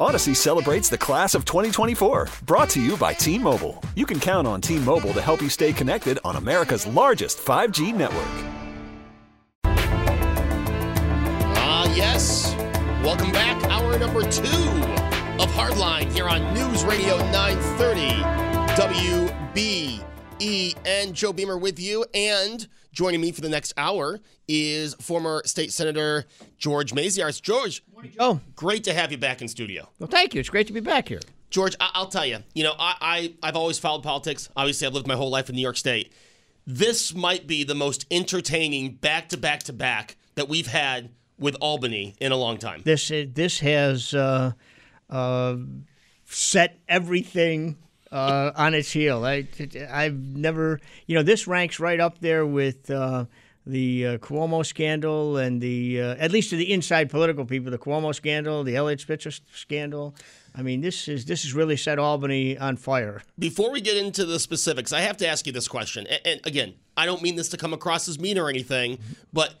Odyssey celebrates the class of 2024, brought to you by T Mobile. You can count on T Mobile to help you stay connected on America's largest 5G network. Ah, uh, yes. Welcome back. Hour number two of Hardline here on News Radio 930 WBEN. Joe Beamer with you. And joining me for the next hour is former State Senator George Maziarz. George, Morning, Joe. great to have you back in studio. Well, thank you. It's great to be back here. George, I- will tell you, you know, I-, I- I've always followed politics. Obviously, I've lived my whole life in New York State. This might be the most entertaining back to back to back that we've had with Albany in a long time. This this has uh, uh, set everything uh, on its heel. I, I've never, you know, this ranks right up there with uh, the uh, Cuomo scandal and the, uh, at least to the inside political people, the Cuomo scandal, the Eliot Spitzer scandal. I mean, this is this has really set Albany on fire. Before we get into the specifics, I have to ask you this question. And, and again, I don't mean this to come across as mean or anything, but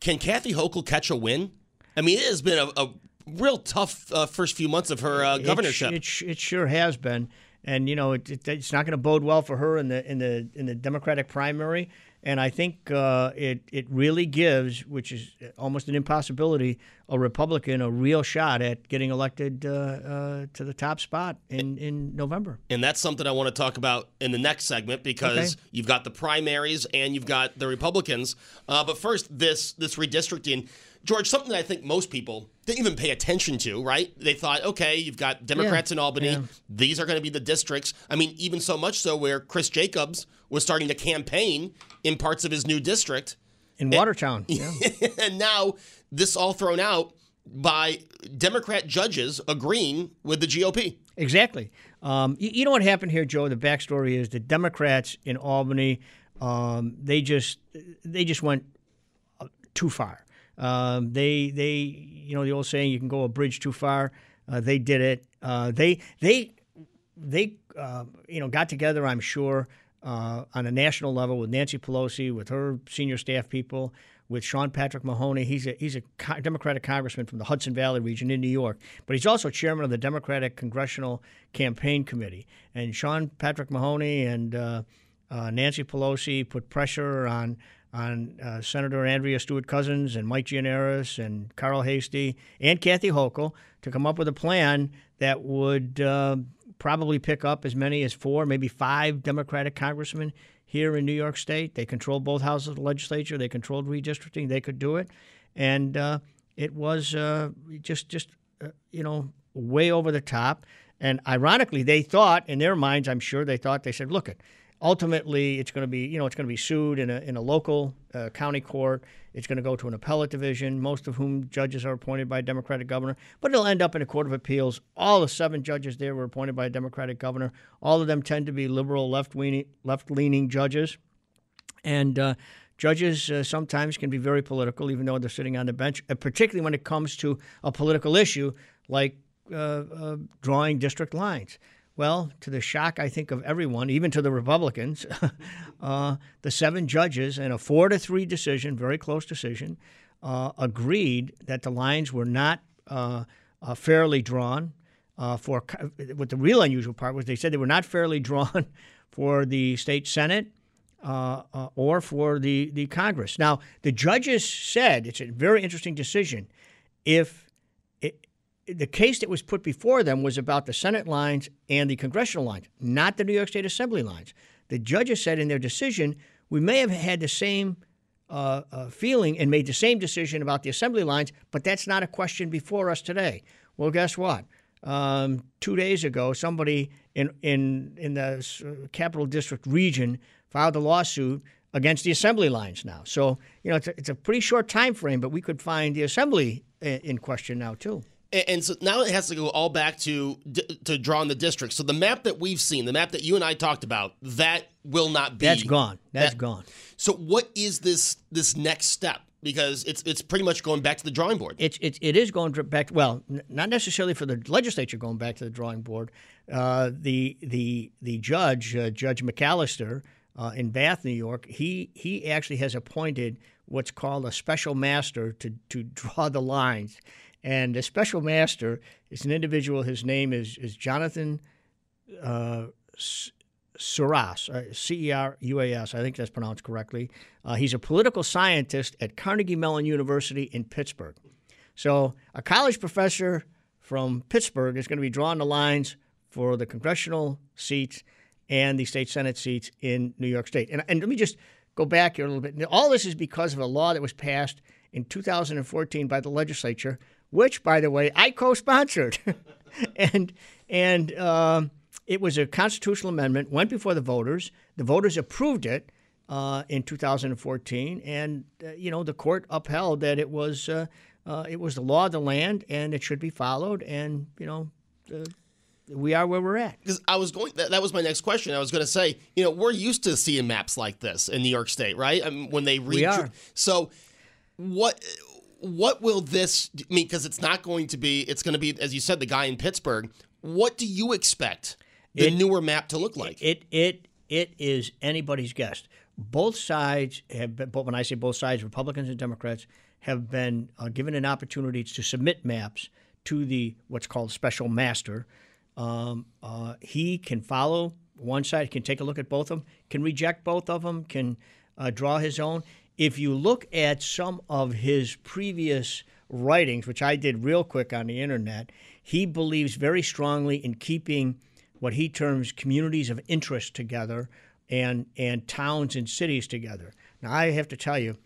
can Kathy Hochul catch a win? I mean, it has been a, a real tough uh, first few months of her uh, governorship. It, it, it, sure has been and you know it, it, it's not going to bode well for her in the in the in the Democratic primary. And I think uh, it it really gives, which is almost an impossibility, a Republican a real shot at getting elected uh, uh, to the top spot in, in November. And that's something I want to talk about in the next segment because okay. you've got the primaries and you've got the Republicans. Uh, but first, this this redistricting. George, something that I think most people didn't even pay attention to, right? They thought, okay, you've got Democrats yeah, in Albany. Yeah. These are going to be the districts. I mean, even so much so where Chris Jacobs was starting to campaign in parts of his new district. In Watertown. And, yeah. and now this all thrown out by Democrat judges agreeing with the GOP. Exactly. Um, you, you, know what happened here, Joe? The backstory is the Democrats in Albany, um, they just they just went uh, too far. Um, they they you know the old saying you can go a bridge too far. Uh, they did it. Uh, they they they uh, you know got together. I'm sure uh, on a national level with Nancy Pelosi, with her senior staff people, with Sean Patrick Maloney. He's a he's a Democratic congressman from the Hudson Valley region in New York, but he's also chairman of the Democratic Congressional Campaign Committee. And Sean Patrick Maloney and uh, uh, Nancy Pelosi put pressure on on uh, Senator Andrea Stewart Cousins and Mike Gianaris and Carl Heastie and Kathy Hochul to come up with a plan that would uh, probably pick up as many as four, maybe five Democratic congressmen here in New York State. They controlled both houses of the legislature. They controlled redistricting. They could do it, and uh, it was uh, just just uh, you know way over the top. And ironically, they thought in their minds, I'm sure they thought they said, "Look, it ultimately it's going to be you know it's going to be sued in a, in a local uh, county court. It's going to go to an appellate division most of whom judges are appointed by a democratic governor. But it'll end up in a court of appeals. All the seven judges there were appointed by a democratic governor. All of them tend to be liberal left-leaning left-leaning judges. And uh, judges uh, sometimes can be very political even though they're sitting on the bench uh, particularly when it comes to a political issue like uh, uh, drawing district lines well, to the shock, I think, of everyone, even to the Republicans, uh, the seven judges in a four to three decision, very close decision, uh, agreed that the lines were not uh, uh fairly drawn. Uh, for what the real unusual part was, they said they were not fairly drawn for the state senate uh, or for the the Congress. Now, the judges said it's a very interesting decision. If the case that was put before them was about the Senate lines and the congressional lines, not the New York State Assembly lines. The judges said in their decision, we may have had the same uh, uh, feeling and made the same decision about the assembly lines, but that's not a question before us today. Well, guess what? Um, two days ago, somebody in in in the Capital District region filed a lawsuit against the assembly lines now. So you know it's a, it's a pretty short time frame, but we could find the assembly uh, in question now too. And, so now it has to go all back to to drawing the district. So the map that we've seen, the map that you and I talked about, that will not be. That's gone. That's that- gone. So what is this this next step? Because it's it's pretty much going back to the drawing board. It's it, it is going back. Well, n- not necessarily for the legislature going back to the drawing board. Uh, the the the judge, uh, Judge McAllister, uh, in Bath, New York, he he actually has appointed what's called a special master to to draw the lines. And the special master is an individual. His name is is Jonathan uh, Cervas, uh, C E R U A S. I think that's pronounced correctly. Uh, he's a political scientist at Carnegie Mellon University in Pittsburgh. So, a college professor from Pittsburgh is going to be drawing the lines for the congressional seats and the state senate seats in New York State. And, and let me just go back here a little bit. All this is because of a law that was passed in 2014 by the legislature, which, by the way, I co-sponsored, and and um, it was a constitutional amendment. Went before the voters. The voters approved it uh, in 2014, and uh, you know the court upheld that it was uh, uh, it was the law of the land and it should be followed. And you know. Uh, we are where we're at. Because I was going, that, that was my next question. I was going to say, you know, we're used to seeing maps like this in New York State, right? I mean, when they read, We are. so what what will this mean? Because it's not going to be, it's going to be, as you said, the guy in Pittsburgh. What do you expect the It- newer map to look like? It it it is anybody's guess. Both sides have been. But when I say both sides, Republicans and Democrats have been uh, given an opportunity to submit maps to the what's called special master. Um, uh, he can follow one side, can take a look at both of them, can reject both of them, can uh, draw his own. If you look at some of his previous writings, which I did real quick on the internet, he believes very strongly in keeping what he terms communities of interest together and and towns and cities together. Now I have to tell you,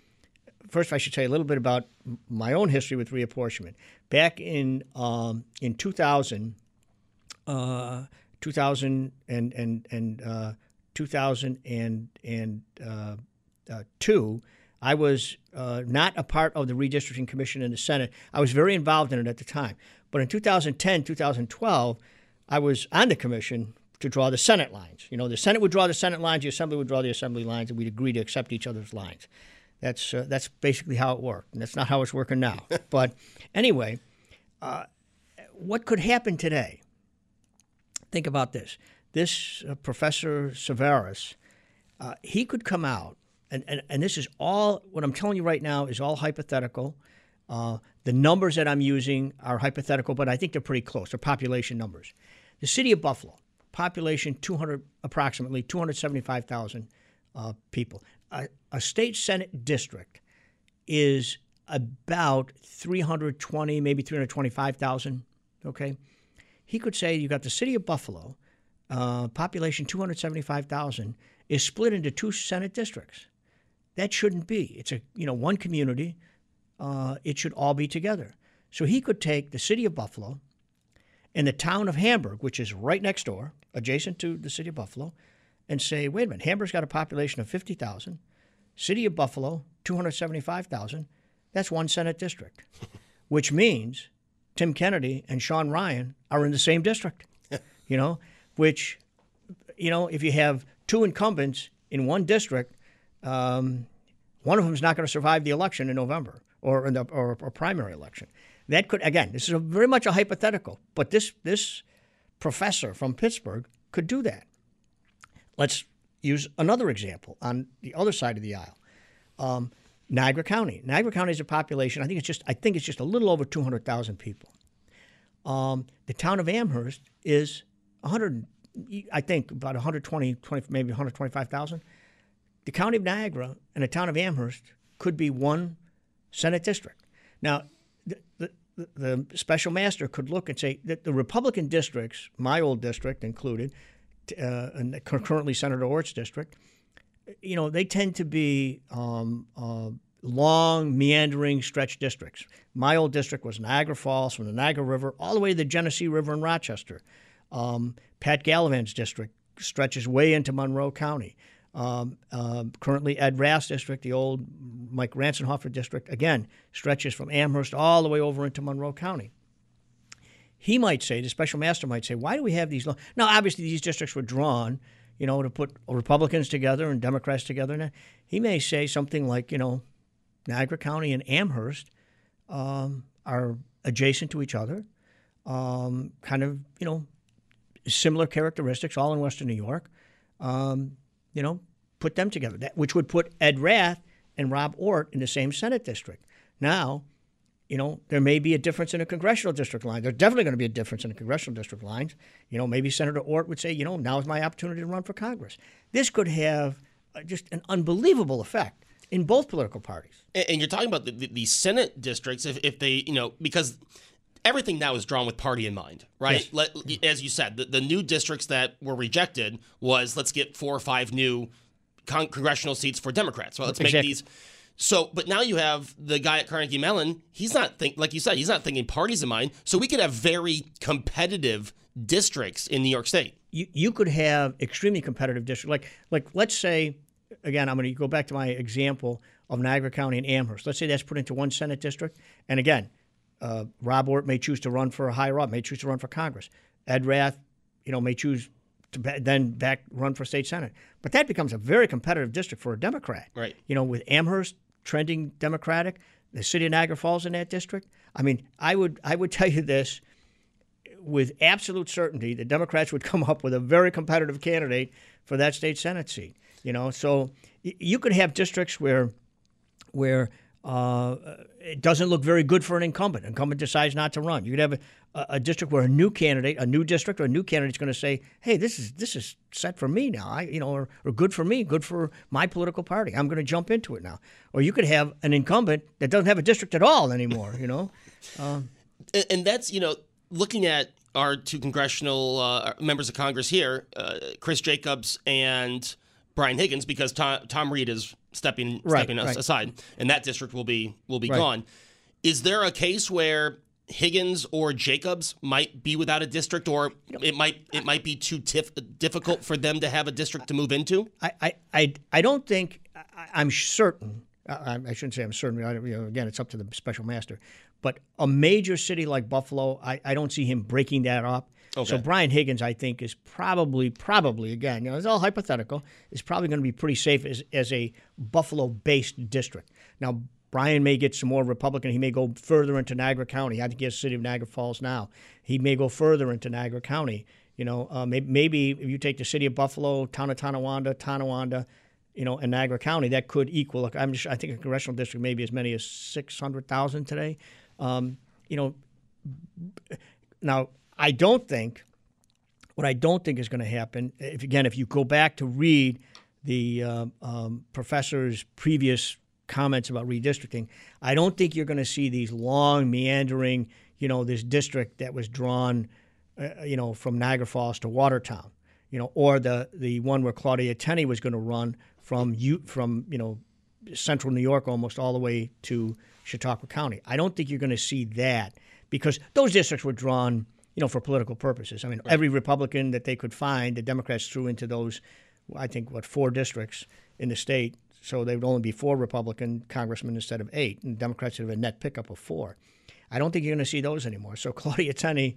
first I should tell you a little bit about my own history with reapportionment. Back in um, in 2000, uh, 2000 and and and uh, 2000 and and uh, uh, two, I was uh, not a part of the redistricting commission in the Senate. I was very involved in it at the time. But in 2010, 2012, I was on the commission to draw the Senate lines. You know, the Senate would draw the Senate lines, the Assembly would draw the Assembly lines, and we'd agree to accept each other's lines. That's uh, that's basically how it worked, and that's not how it's working now. but anyway, uh, what could happen today? Think about this. This uh, Professor Cervas, uh, he could come out, and, and, and this is all, what I'm telling you right now is all hypothetical. Uh, the numbers that I'm using are hypothetical, but I think they're pretty close. They're population numbers. The city of Buffalo, population 200, approximately 275,000 uh, people. A, a state senate district is about 320, maybe 325,000. Okay, he could say you got the city of Buffalo, uh, population 275,000, is split into two senate districts. That shouldn't be. It's a you know one community. Uh, it should all be together. So he could take the city of Buffalo and the town of Hamburg, which is right next door, adjacent to the city of Buffalo, and say, wait a minute, Hamburg's got a population of 50,000, city of Buffalo, 275,000. That's one Senate district, which means Tim Kennedy and Sean Ryan are in the same district, you know, which, you know, if you have two incumbents in one district, um, one of them is not going to survive the election in November or in the or, or primary election. That could again, this is very much a hypothetical, but this this professor from Pittsburgh could do that. Let's use another example on the other side of the aisle. Um, Niagara County. Niagara County has a population. I think it's just. I think it's just a little over two hundred thousand people. Um, the town of Amherst is 100. I think about 120, 20, maybe 125,000. The county of Niagara and the town of Amherst could be one Senate district. Now, the, the, the special master could look and say that the Republican districts, my old district included, uh, and currently Senator Ortt's district, you know, they tend to be um, uh, long, meandering stretch districts. My old district was Niagara Falls from the Niagara River all the way to the Genesee River in Rochester. Um, Pat Gallivan's district stretches way into Monroe County. Um, uh, currently, Ed Rath's district, the old Mike Ranzenhofer district, again stretches from Amherst all the way over into Monroe County. he might say, the special master might say, why do we have these? Lo-? Now, obviously, these districts were drawn, you know, to put Republicans together and Democrats together. And he may say something like, you know, Niagara County and Amherst um, are adjacent to each other, um, kind of, you know, similar characteristics, all in Western New York. Um, you know, put them together, that, which would put Ed Rath and Rob Ortt in the same Senate district. Now, you know, there may be a difference in a congressional district line. There's definitely going to be a difference in the congressional district lines. You know, maybe Senator Ortt would say, you know, now is my opportunity to run for Congress. This could have uh, just an unbelievable effect in both political parties. And, and you're talking about the, the, the, Senate districts, if, if they, you know, because everything now is drawn with party in mind, right? Yes. Let, as you said, the, the new districts that were rejected was let's get four or five new con- congressional seats for Democrats. Well, let's make Exactly. these. So, but now you have the guy at Carnegie Mellon. He's not think like you said. He's not thinking parties in mind. So we could have very competitive districts in New York State. you, you could have extremely competitive districts. Like, like let's say, again, I'm going to go back to my example of Niagara County and Amherst. Let's say that's put into one Senate district. And again, uh, Rob Ortt may choose to run for a higher up, may choose to run for Congress. Ed Rath, you know, may choose to ba- then back run for state senate. But that becomes a very competitive district for a Democrat. Right. You know, with Amherst trending Democratic, the city of Niagara Falls in that district. I mean, I would I would tell you this with absolute certainty, the Democrats would come up with a very competitive candidate for that state senate seat. You know, so y- you could have districts where where uh, it doesn't look very good for an incumbent. Incumbent decides not to run. You could have a, a, district where a new candidate, a new district, or a new candidate is going to say, "Hey, this is this is set for me now. I, you know, or, or good for me, good for my political party. I'm going to jump into it now." Or you could have an incumbent that doesn't have a district at all anymore. You know, and, and that's you know looking at our two congressional uh, members of Congress here, uh, Chris Jacobs and Brian Higgins, because Tom, Tom Reed is stepping Right, stepping us right. aside, and that district will be will be Right. gone. Is there a case where Higgins or Jacobs might be without a district, or it might it might be too tif- difficult for them to have a district to move into? I, I, I, I don't think I, I'm certain. I, I shouldn't say I'm certain. I, you know, again, it's up to the special master. But a major city like Buffalo, I, I don't see him breaking that up. So Brian Higgins, I think, is probably, probably again, you know, it's all hypothetical. Is probably going to be pretty safe as, as a Buffalo-based district. Now, Brian may get some more Republican. He may go further into Niagara County. I think he has the city of Niagara Falls now. He may go further into Niagara County. You know, uh, maybe, maybe if you take the city of Buffalo, town of Tonawanda, Tonawanda, you know, and Niagara County, that could equal. I'm just, I think a congressional district maybe as many as six hundred thousand today. Um, you know, now I don't think what I don't think is going to happen. If again, if you go back to read the uh, um, professor's previous comments about redistricting, I don't think you're going to see these long meandering. You know, this district that was drawn, uh, you know, from Niagara Falls to Watertown, you know, or the the one where Claudia Tenney was going to run from you from you know central New York almost all the way to Chautauqua County. I don't think you're going to see that because those districts were drawn, you know, for political purposes. I mean, every Republican that they could find, the Democrats threw into those, I think, what four districts in the state. So there would only be four Republican congressmen instead of eight, and Democrats would have a net pickup of four. I don't think you're going to see those anymore. So Claudia Tenney,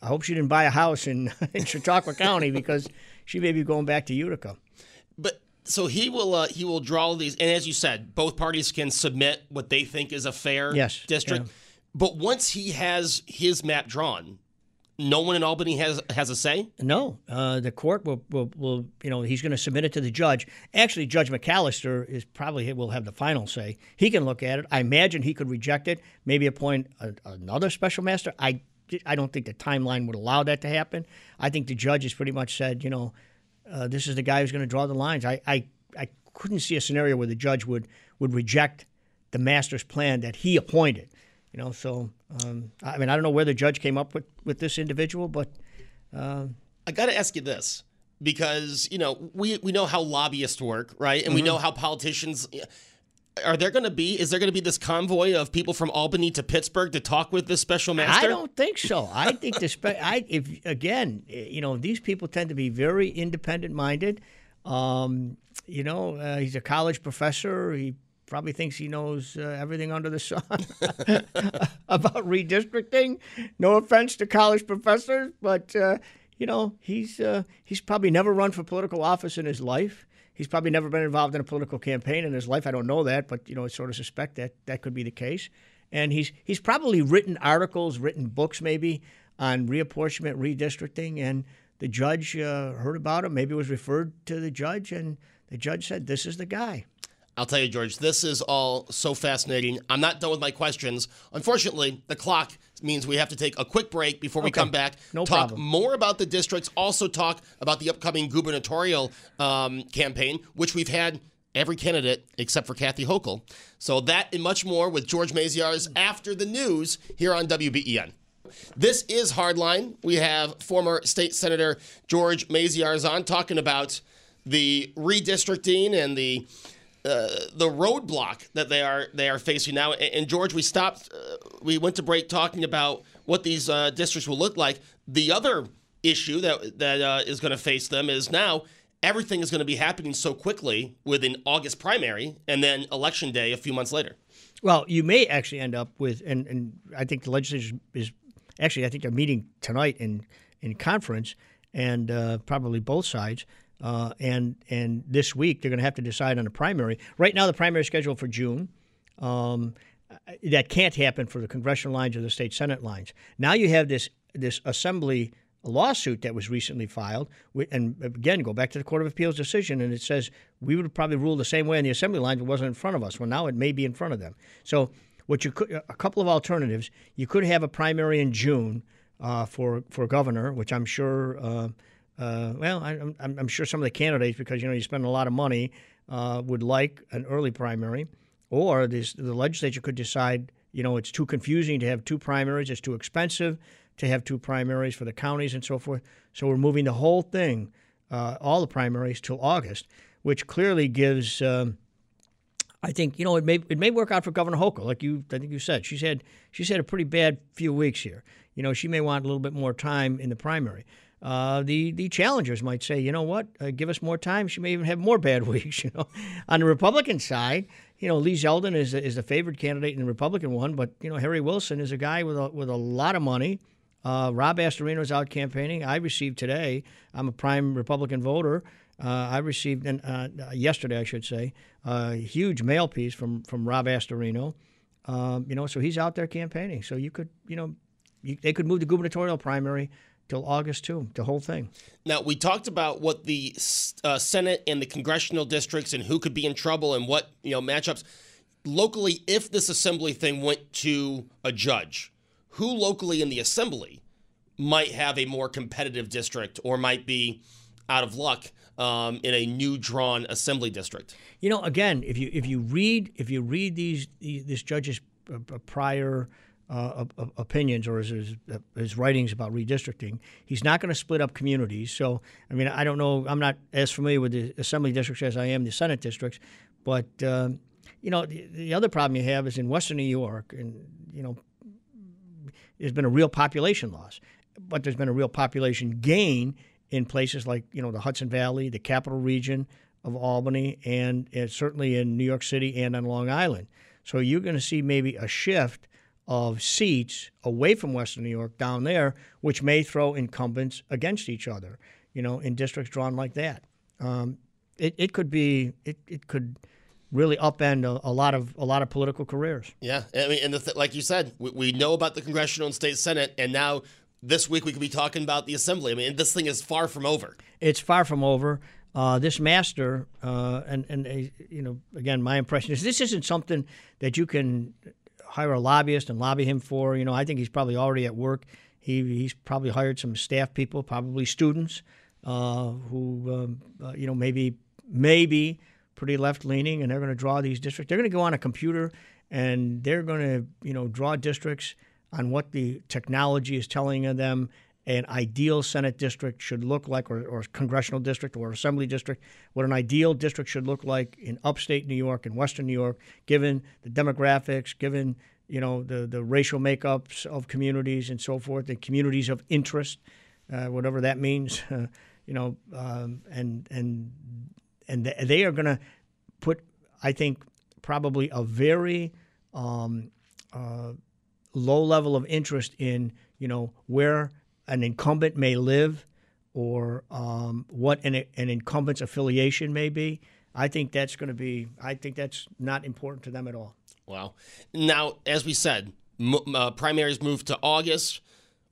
I hope she didn't buy a house in, in Chautauqua County because she may be going back to Utica. But so he will uh, he will draw these, and as you said, both parties can submit what they think is a fair Yes, district. yeah. But once he has his map drawn, no one in Albany has has a say. No, uh, the court will, will, will, you know, he's going to submit it to the judge. Actually, Judge McAllister is probably will have the final say. He can look at it. I imagine he could reject it, maybe appoint a, another special master. I, I don't think the timeline would allow that to happen. I think the judge has pretty much said, you know, uh, this is the guy who's going to draw the lines. I, I, I couldn't see a scenario where the judge would, would reject the master's plan that he appointed. You know, so um, I mean, I don't know where the judge came up with, with this individual, but I got to ask you this because you know we we know how lobbyists work, right? And we Mm-hmm. know how politicians. Are there going to be? Is there going to be this convoy of people from Albany to Pittsburgh to talk with this special master? I don't think so. I think the spe- I if again, you know, these people tend to be very independent minded. Um, you know, uh, he's a college professor. He probably thinks he knows uh, everything under the sun about redistricting. No offense to college professors, but uh, you know he's uh, he's probably never run for political office in his life. He's probably never been involved in a political campaign in his life. I don't know that, but you know, I sort of suspect that that could be the case. And he's he's probably written articles, written books, maybe on reapportionment, redistricting, and the judge uh, heard about it. Maybe was referred to the judge, and the judge said, "This is the guy." I'll tell you, George, this is all so fascinating. I'm not done with my questions. Unfortunately, the clock means we have to take a quick break before we Okay. come back. No talk problem. more about the districts, also talk about the upcoming gubernatorial um, campaign, which we've had every candidate except for Kathy Hochul. So that and much more with George Maziarz after the news here on WBEN. This is Hardline. We have former state senator George Maziarz on talking about the redistricting and the uh, the roadblock that they are they are facing now. And, and George, we stopped. Uh, we went to break talking about what these uh, districts will look like. The other issue that that uh, is going to face them is now everything is going to be happening so quickly with an August primary and then election day a few months later. Well, you may actually end up with, and, and I think the legislature is actually, I think they're meeting tonight in in conference, and uh, probably both sides. Uh, and and this week they're going to have to decide on a primary. Right now, the primary is scheduled for June. Um, that can't happen for the congressional lines or the state senate lines. Now you have this this assembly lawsuit that was recently filed, and again go back to the Court of Appeals decision, and it says we would probably rule the same way on the assembly lines. It wasn't in front of us. Well, now it may be in front of them. So what you could a couple of alternatives. You could have a primary in June uh, for for governor, which I'm sure. Uh, uh, well, I, I'm, I'm sure some of the candidates, because you know you spend a lot of money, uh, would like an early primary, or this, the legislature could decide, you know, it's too confusing to have two primaries, it's too expensive to have two primaries for the counties and so forth. So we're moving the whole thing, uh, all the primaries, till August, which clearly gives. Um, I think you know it may it may work out for Governor Hochul, like you I think you said. She's had she's had a pretty bad few weeks here. You know, she may want a little bit more time in the primary. Uh, the the challengers might say, you know what, uh, give us more time. She may even have more bad weeks. You know, on the Republican side, you know, Lee Zeldin is is the favored candidate in the Republican one, but you know, Harry Wilson is a guy with a with a lot of money. Uh, Rob Astorino's out campaigning. I received today. I'm a prime Republican voter. Uh, I received an, uh, yesterday, I should say, a huge mail piece from from Rob Astorino. Um, you know, so he's out there campaigning. So you could, you know, you, they could move the gubernatorial primary till August too, the whole thing. Now, we talked about what the uh, Senate and the congressional districts and who could be in trouble and what, you know, matchups. Locally, if this assembly thing went to a judge, who locally in the assembly might have a more competitive district or might be out of luck um, in a new drawn assembly district? You know, again, if you if you read if you read these, these this judge's uh, prior uh, op- op- opinions or his, his his writings about redistricting, he's not going to split up communities. So, I mean, I don't know. I'm not as familiar with the assembly districts as I am the Senate districts, but um, you know, the, the other problem you have is in Western New York, and you know, there's been a real population loss, but there's been a real population gain in places like you know the Hudson Valley, the capital region of Albany, and uh, certainly in New York City and on Long Island. So you're going to see maybe a shift of seats away from Western New York down there, which may throw incumbents against each other. You know, in districts drawn like that, um, it, it could be it, it could really upend a, a lot of a lot of political careers. Yeah, I mean, and the th- like you said, we, we know about the congressional and state senate, and now this week we could be talking about the assembly. I mean, this thing is far from over. it's far from over. Uh, this master, uh, and and uh, you know, again, my impression is this isn't something that you can hire a lobbyist and lobby him for. You know, I think he's probably already at work. He he's probably hired some staff people, probably students, uh, who um, uh, you know maybe maybe pretty left leaning, and they're going to draw these districts. They're going to go on a computer and they're going to you know draw districts on what the technology is telling them an ideal Senate district should look like, or, or congressional district or assembly district, what an ideal district should look like in upstate New York and western New York, given the demographics, given you know the, the racial makeups of communities and so forth, the communities of interest, uh, whatever that means, uh, you know, um, and and and th- they are going to put, I think, probably a very um, uh, low level of interest in you know where an incumbent may live or um, what an, an incumbent's affiliation may be. I think that's going to be. I think that's not important to them at all. Wow. Now, as we said, m- uh, primaries move to August.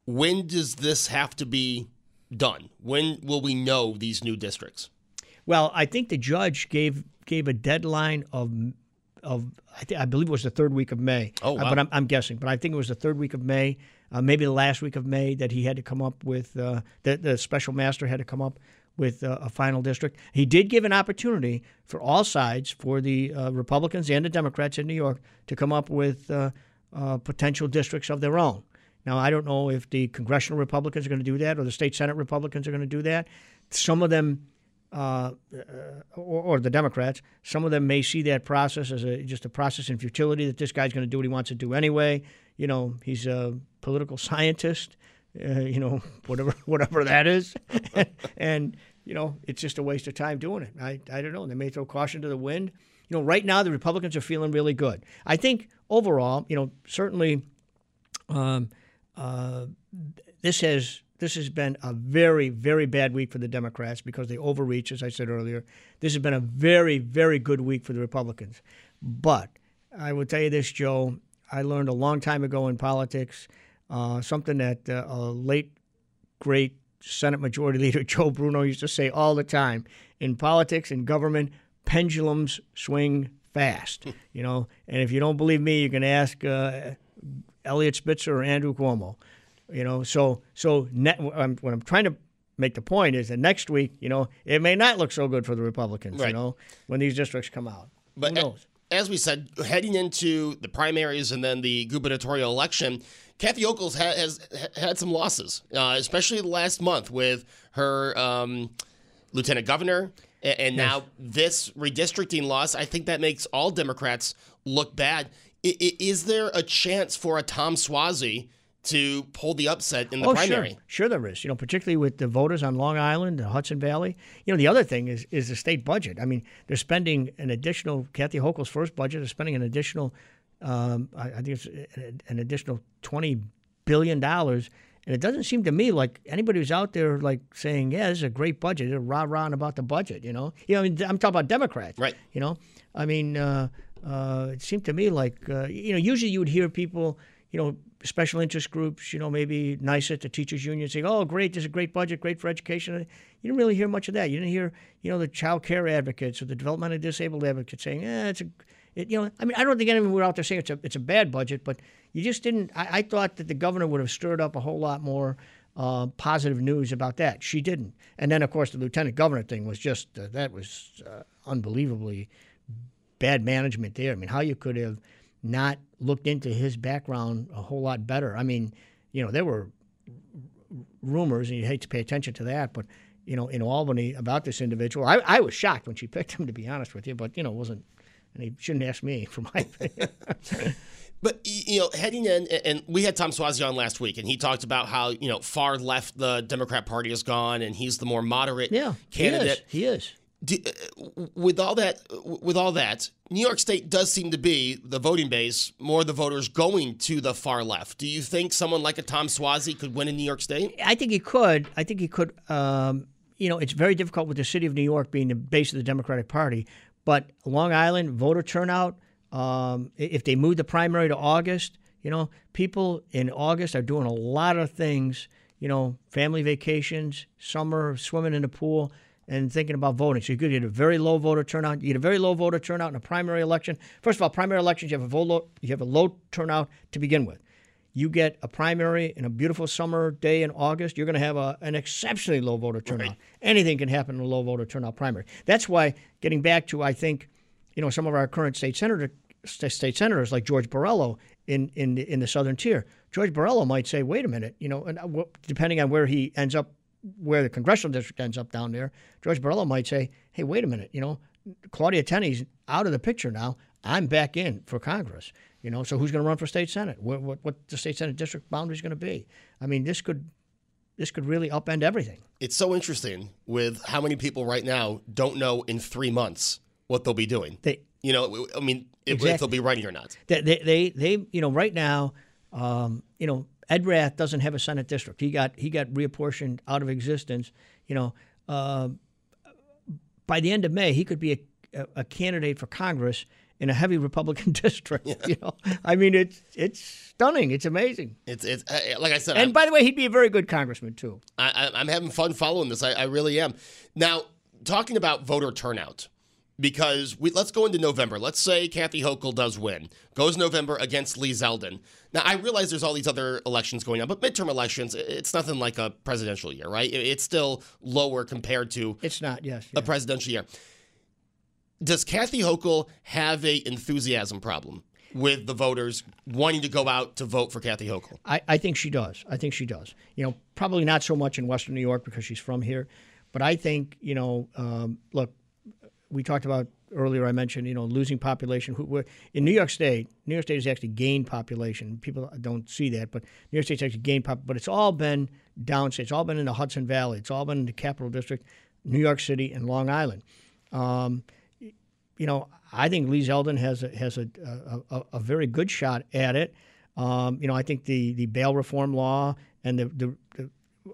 When does this have to be done? When will we know these new districts? Well, I think the judge gave gave a deadline of of I, th- I believe it was the third week of May. Oh, Uh, but I'm, I'm guessing. But I think it was the third week of May, uh, maybe the last week of May, that he had to come up with uh, the the special master had to come up with uh, a final district. He did give an opportunity for all sides, for the uh, Republicans and the Democrats in New York, to come up with uh, uh, potential districts of their own. Now, I don't know if the congressional Republicans are going to do that or the state Senate Republicans are going to do that. Some of them uh, or, or the Democrats, some of them may see that process as a, just a process in futility that this guy's going to do what he wants to do anyway. You know, he's a political scientist. Uh, you know, whatever whatever that is, and you know, it's just a waste of time doing it. I I don't know. They may throw caution to the wind. You know, right now the Republicans are feeling really good. I think overall, you know, certainly um, uh, this has this has been a very very bad week for the Democrats because they overreach, as I said earlier. This has been a very very good week for the Republicans. But I will tell you this, Joe. I learned a long time ago in politics uh, something that uh, a late great Senate Majority Leader Joe Bruno used to say all the time: in politics and government, pendulums swing fast. you know, and if you don't believe me, you can ask uh, Eliot Spitzer or Andrew Cuomo. You know, so so net, I'm, what I'm trying to make the point is that next week, you know, it may not look so good for the Republicans. You know, when these districts come out. But Who knows? as we said, heading into the primaries and then the gubernatorial election, Kathy Hochul ha- has ha- had some losses, uh, especially the last month with her um, lieutenant governor. And now this redistricting loss, I think that makes all Democrats look bad. I- i- Is there a chance for a Tom Suozzi to pull the upset in the oh, primary? sure, sure there is. You know, particularly with the voters on Long Island, the Hudson Valley. You know, the other thing is is the state budget. I mean, they're spending an additional. Kathy Hochul's first budget is spending an additional. Um, I, I think it's an, additional twenty billion dollars. And it doesn't seem to me like anybody who's out there like saying, "Yeah, this is a great budget." They're rah rahing about the budget. You know, you know. I mean, I'm talking about Democrats, Right. You know, I mean, uh, uh, it seemed to me like uh, you know, usually you would hear people, you know, special interest groups, you know, maybe NYSUT the teachers union saying, "Oh, great, this is a great budget, great for education." You didn't really hear much of that. You didn't hear, you know, the child care advocates or the developmentally disabled advocates saying, "Yeah, it's a," it, you know, I mean, I don't think anyone were out there saying it's a it's a bad budget, but you just didn't. I, I thought that the governor would have stirred up a whole lot more. Uh, positive news about that. She didn't. And then, of course, the lieutenant governor thing was just uh, that was uh, unbelievably bad management there. I mean, how you could have not looked into his background a whole lot better. I mean, you know, there were rumors, and you hate to pay attention to that, but you know, in Albany about this individual, I, I was shocked when she picked him, to be honest with you. But you know, it wasn't, and he shouldn't ask me for my opinion. But you know, heading in, and we had Tom Suozzi on last week, and he talked about how you know far left the Democrat Party has gone, and he's the more moderate yeah, candidate. He is. Uh, with all that, with all that, New York State does seem to be the voting base, more of the voters going to the far left. Do you think someone like a Tom Suozzi could win in New York State? I think he could. I think he could. Um, you know, it's very difficult with the city of New York being the base of the Democratic Party. But Long Island voter turnout. Um, if they move the primary to August, you know, people in August are doing a lot of things. You know, family vacations, summer, swimming in the pool, and thinking about voting. So you could get a very low voter turnout. You get a very low voter turnout in a primary election. First of all, primary elections you have a vote low, you have a low turnout to begin with you get a primary in a beautiful summer day in August, you're going to have a, an exceptionally low voter turnout. Anything can happen in a low voter turnout primary. That's why, getting back to, I think, you know, some of our current state senator st- state senators like George Borrello in in the, in the southern tier, George Borrello might say, "Wait a minute," you know, and uh, depending on where he ends up, where the congressional district ends up down there, George Borrello might say, "Hey, wait a minute," you know, Claudia Tenney's out of the picture now. I'm back in for Congress. You know, so who's going to run for state senate? What, what what the state senate district boundary is going to be? I mean, this could this could really upend everything. It's so interesting with how many people right now don't know in three months what they'll be doing. They You know, I mean, if, if they'll be running or not. They, they, they, they you know, right now, um, you know, Ed Rath doesn't have a Senate district. He got he got reapportioned out of existence. You know, uh, by the end of May, he could be a, a, candidate for Congress in a heavy Republican district. You know, I mean, it's it's stunning. It's amazing. It's it's uh, like I said. And I'm- by the way, he'd be a very good congressman too. I, I- I'm having fun following this. I, I really am. Now, talking about voter turnout, because we, let's go into November. Let's say Kathy Hochul does win, goes November against Lee Zeldin. Now, I realize there's all these other elections going on, but midterm elections, it's nothing like a presidential year, right? It's still lower compared to It's not. Yes. a presidential year. Does Kathy Hochul have a enthusiasm problem with the voters wanting to go out to vote for Kathy Hochul? I, I think she does. I think she does. You know, probably not so much in Western New York because she's from here, but I think you know. Um, look, we talked about earlier. I mentioned you know losing population. In New York State? New York State has actually gained population. People don't see that, but New York State's actually gained pop. But it's all been downstate. It's all been in the Hudson Valley. It's all been in the Capital District, New York City, and Long Island. Um, you know, I think Lee Zeldin has a, has a, a, a, a very good shot at it. Um, you know, I think the, the bail reform law and the, the, the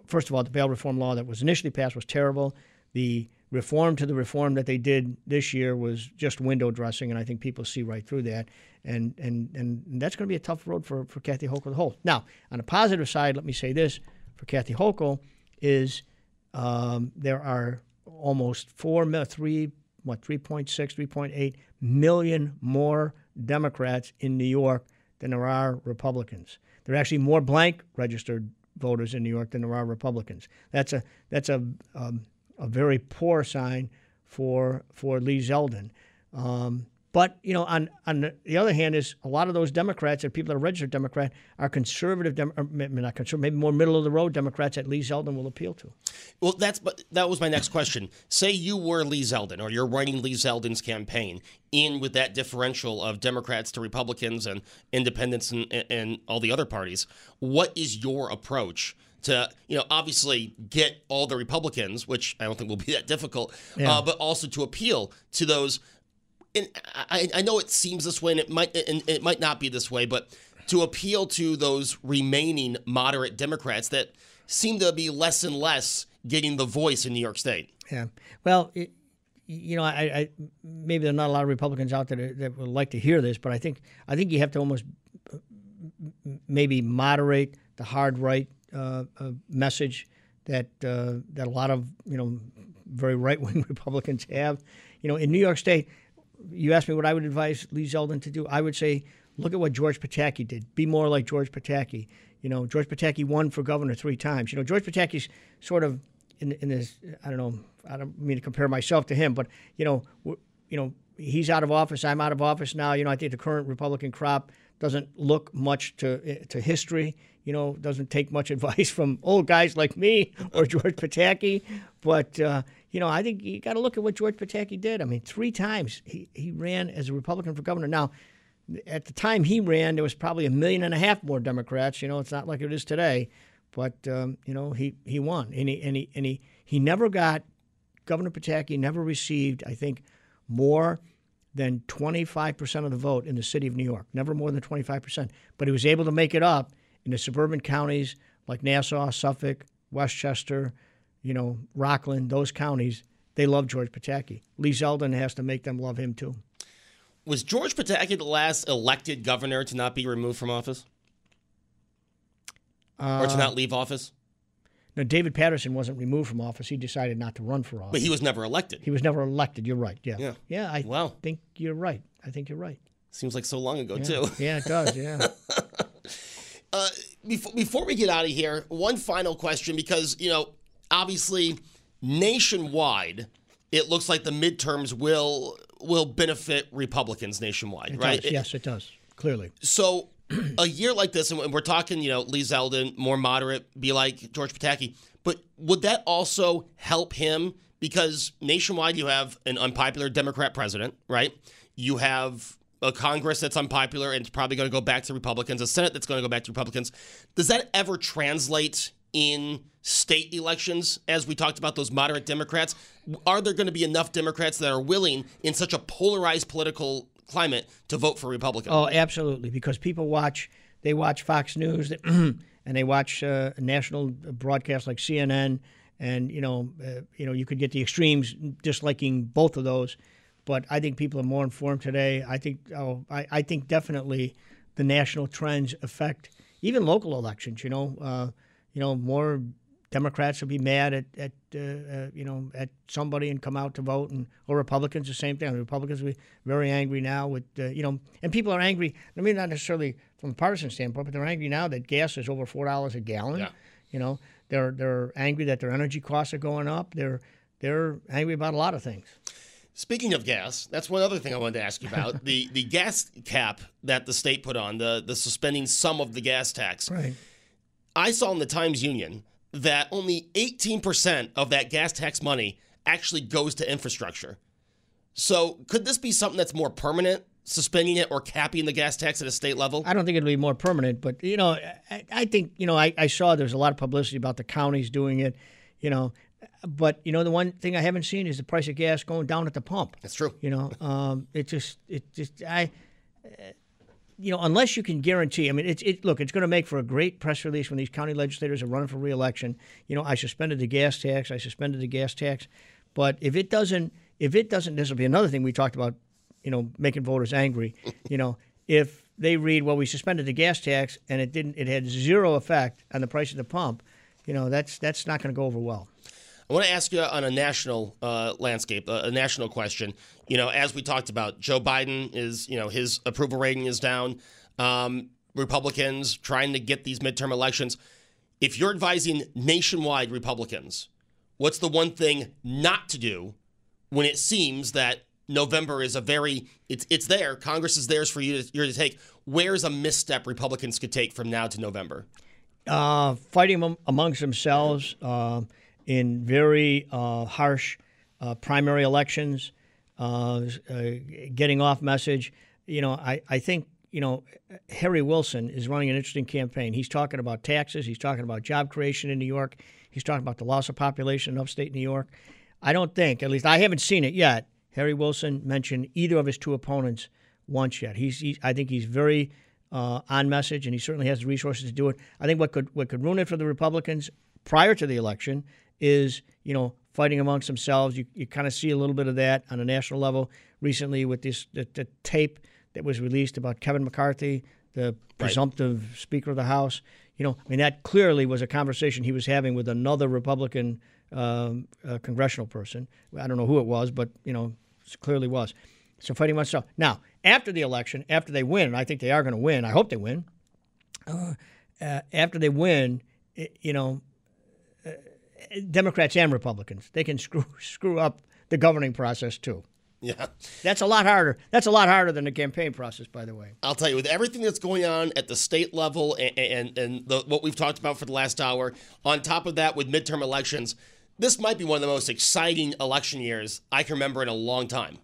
first of all, the bail reform law that was initially passed was terrible. The reform to the reform that they did this year was just window dressing, and I think people see right through that. And and and that's going to be a tough road for for Kathy Hochul to hold. Now, on the positive side, let me say this for Kathy Hochul is um, there are almost four, three, what, 3.6, 3.8 million more Democrats in New York than there are Republicans. There are actually more blank registered voters in New York than there are Republicans. That's a that's a um, a very poor sign for for Lee Zeldin. Um, but you know, on on the other hand, is a lot of those Democrats and people that are registered Democrat are conservative, Dem- not conservative, maybe more middle of the road Democrats that Lee Zeldin will appeal to. Well, that's but that was my next question. Say you were Lee Zeldin, or you're running Lee Zeldin's campaign in with that differential of Democrats to Republicans and Independents and, and all the other parties. What is your approach to you know obviously get all the Republicans, which I don't think will be that difficult, Yeah. uh, but also to appeal to those. And I, I know it seems this way, and it might and it might not be this way, but to appeal to those remaining moderate Democrats that seem to be less and less getting the voice in New York State. Yeah. Well, it, you know, I, I maybe there are not a lot of Republicans out there that, would like to hear this, but I think I think you have to almost maybe moderate the hard right uh, uh, message that uh, that a lot of you know very right wing Republicans have. You know, in New York State, you asked me what I would advise Lee Zeldin to do. I would say look at what George Pataki did. Be more like George Pataki. You know, George Pataki won for governor three times. You know, George Pataki's sort of in, in this. I don't know. I don't mean to compare myself to him, but you know, you know, he's out of office. I'm out of office now. You know, I think the current Republican crop doesn't look much to to history. You know, doesn't take much advice from old guys like me or George Pataki. But uh, you know, I think you got to look at what George Pataki did. I mean, three times he, he ran as a Republican for governor. Now, at the time he ran, there was probably a million and a half more Democrats. You know, it's not like it is today. But um, you know, he he won, and he and he and he he never got Governor Pataki never received, I think, more than 25% of the vote in the city of New York. Never more than 25%. But he was able to make it up in the suburban counties like Nassau, Suffolk, Westchester, you know, Rockland, those counties. They love George Pataki. Lee Zeldin has to make them love him too. Was George Pataki the last elected governor to not be removed from office? or to uh, not leave office? Now, David Paterson wasn't removed from office. He decided not to run for office. But he was never elected. He was never elected. You're right. Yeah. Yeah. Yeah. I Wow. think you're right. I think you're right. Seems like so long ago, Yeah. too. Yeah, it does. Yeah. Uh, before, before we get out of here, one final question because, you know, obviously nationwide, it looks like the midterms will will benefit Republicans nationwide, It right? does. Yes, it does. Clearly. So a year like this, and we're talking, you know, Lee Zeldin, more moderate, be like George Pataki, but would that also help him? Because nationwide, you have an unpopular Democrat president, right? You have a Congress that's unpopular and it's probably going to go back to Republicans, a Senate that's going to go back to Republicans. Does that ever translate in state elections, as we talked about those moderate Democrats? Are there going to be enough Democrats that are willing, in such a polarized political climate, to vote for Republican? Oh, absolutely, because people watch they watch Fox News and they watch uh, national broadcasts like CNN, and you know, uh, you know, you could get the extremes disliking both of those. But I think people are more informed today. I think, oh, I, I think definitely the national trends affect even local elections. You know, uh, you know, more Democrats will be mad at, at uh, uh, you know at somebody and come out to vote, and or Republicans the same thing. The Republicans will be very angry now with uh, you know, and people are angry. I mean, not necessarily from a partisan standpoint, but they're angry now that gas is over four dollars a gallon. Yeah. You know, they're they're angry that their energy costs are going up. They're they're angry about a lot of things. Speaking of gas, that's one other thing I wanted to ask you about the the gas cap that the state put on the the suspending some of the gas tax. Right. I saw in the Times Union that only 18% of that gas tax money actually goes to infrastructure. So, could this be something that's more permanent, suspending it or capping the gas tax at a state level? I don't think it'll be more permanent, but you know, I, I think you know, I, I saw there's a lot of publicity about the counties doing it, you know, but you know, the one thing I haven't seen is the price of gas going down at the pump. That's true. You know, um, it just, it just, I, you know, unless you can guarantee, I mean, it's, it, look, it's going to make for a great press release when these county legislators are running for reelection. You know, I suspended the gas tax, I suspended the gas tax, but if it doesn't, if it doesn't, this will be another thing we talked about, you know, making voters angry. you know, if they read, well, we suspended the gas tax and it didn't, it had zero effect on the price of the pump, you know, that's that's not going to go over well. I want to ask you on a national uh, landscape, a, a national question. You know, as we talked about, Joe Biden is, you know, his approval rating is down. Um, Republicans trying to get these midterm elections. If you're advising nationwide Republicans, what's the one thing not to do when it seems that November is a very it's it's there. Congress is theirs for you to, you to take. Where's a misstep Republicans could take from now to November? Uh, fighting amongst themselves uh, in very uh, harsh uh, primary elections, uh, uh, getting off message. You know, I, I think, you know, Harry Wilson is running an interesting campaign. He's talking about taxes, he's talking about job creation in New York, he's talking about the loss of population in upstate New York. I don't think, at least I haven't seen it yet, Harry Wilson mentioned either of his two opponents once yet. He's, he's I think he's very uh, on message, and he certainly has the resources to do it. I think what could what could ruin it for the Republicans prior to the election is you know fighting amongst themselves. You, you kind of see a little bit of that on a national level recently with this the, the tape that was released about Kevin McCarthy, the presumptive Speaker of the House. You know, I mean that clearly was a conversation he was having with another Republican um, uh, congressional person. I don't know who it was, but you know, it clearly was. So fighting amongst themselves. Now, after the election, after they win, and I think they are going to win. I hope they win. Uh, uh, after they win, it, you know, uh, Democrats and Republicans they can screw screw up the governing process too. Yeah. That's a lot harder. That's a lot harder than the campaign process, by the way. I'll tell you, with everything that's going on at the state level and and, and the, what we've talked about for the last hour, on top of that, with midterm elections, this might be one of the most exciting election years I can remember in a long time.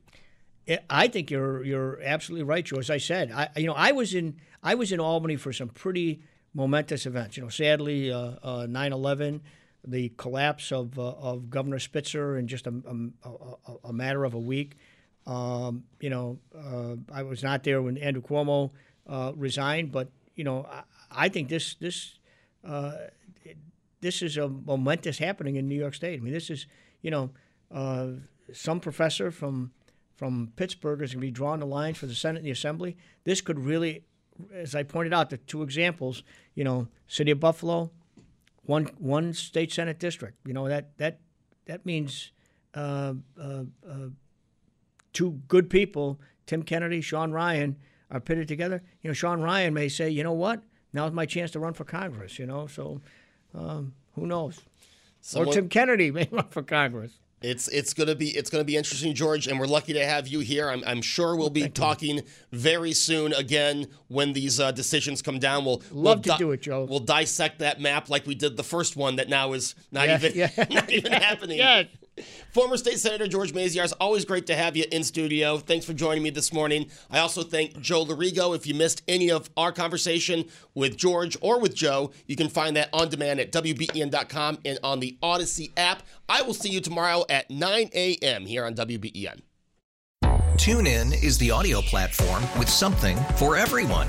I- I think you're you're absolutely right, Joe. As I said, I you know I was in I was in Albany for some pretty momentous events. You know, sadly, uh, uh, 9/11, the collapse of uh, of Governor Spitzer in just a, a, a, matter of a week. Um, you know, uh, I was not there when Andrew Cuomo uh, resigned, but you know, I, I think this this uh, this is a momentous happening in New York State. I mean, this is you know, uh, some professor from from Pittsburgh is going to be drawing the lines for the Senate and the Assembly. This could really, as I pointed out, the two examples. You know, City of Buffalo, one one state Senate district. You know that that that means. Uh, uh, uh, two good people, Tim Kennedy, Sean Ryan, are pitted together. You know, Sean Ryan may say, you know what, now's my chance to run for Congress. You know, so um, who knows? Someone- or Tim Kennedy may run for Congress. It's it's gonna be it's gonna be interesting, George, and we're lucky to have you here. I'm, I'm sure we'll be talking very soon again when these uh, decisions come down. We'll Love we'll to do it, Joe. We'll dissect that map like we did the first one that now is not Yeah, even yeah. not even happening. Yeah. Former State Senator George Maziarz, always great to have you in studio. Thanks for joining me this morning. I also thank Joe Lorigo. If you missed any of our conversation with George or with Joe, you can find that on demand at WBEN.com and on the Audacy app. I will see you tomorrow at 9 a.m. here on WBEN. TuneIn is the audio platform with something for everyone.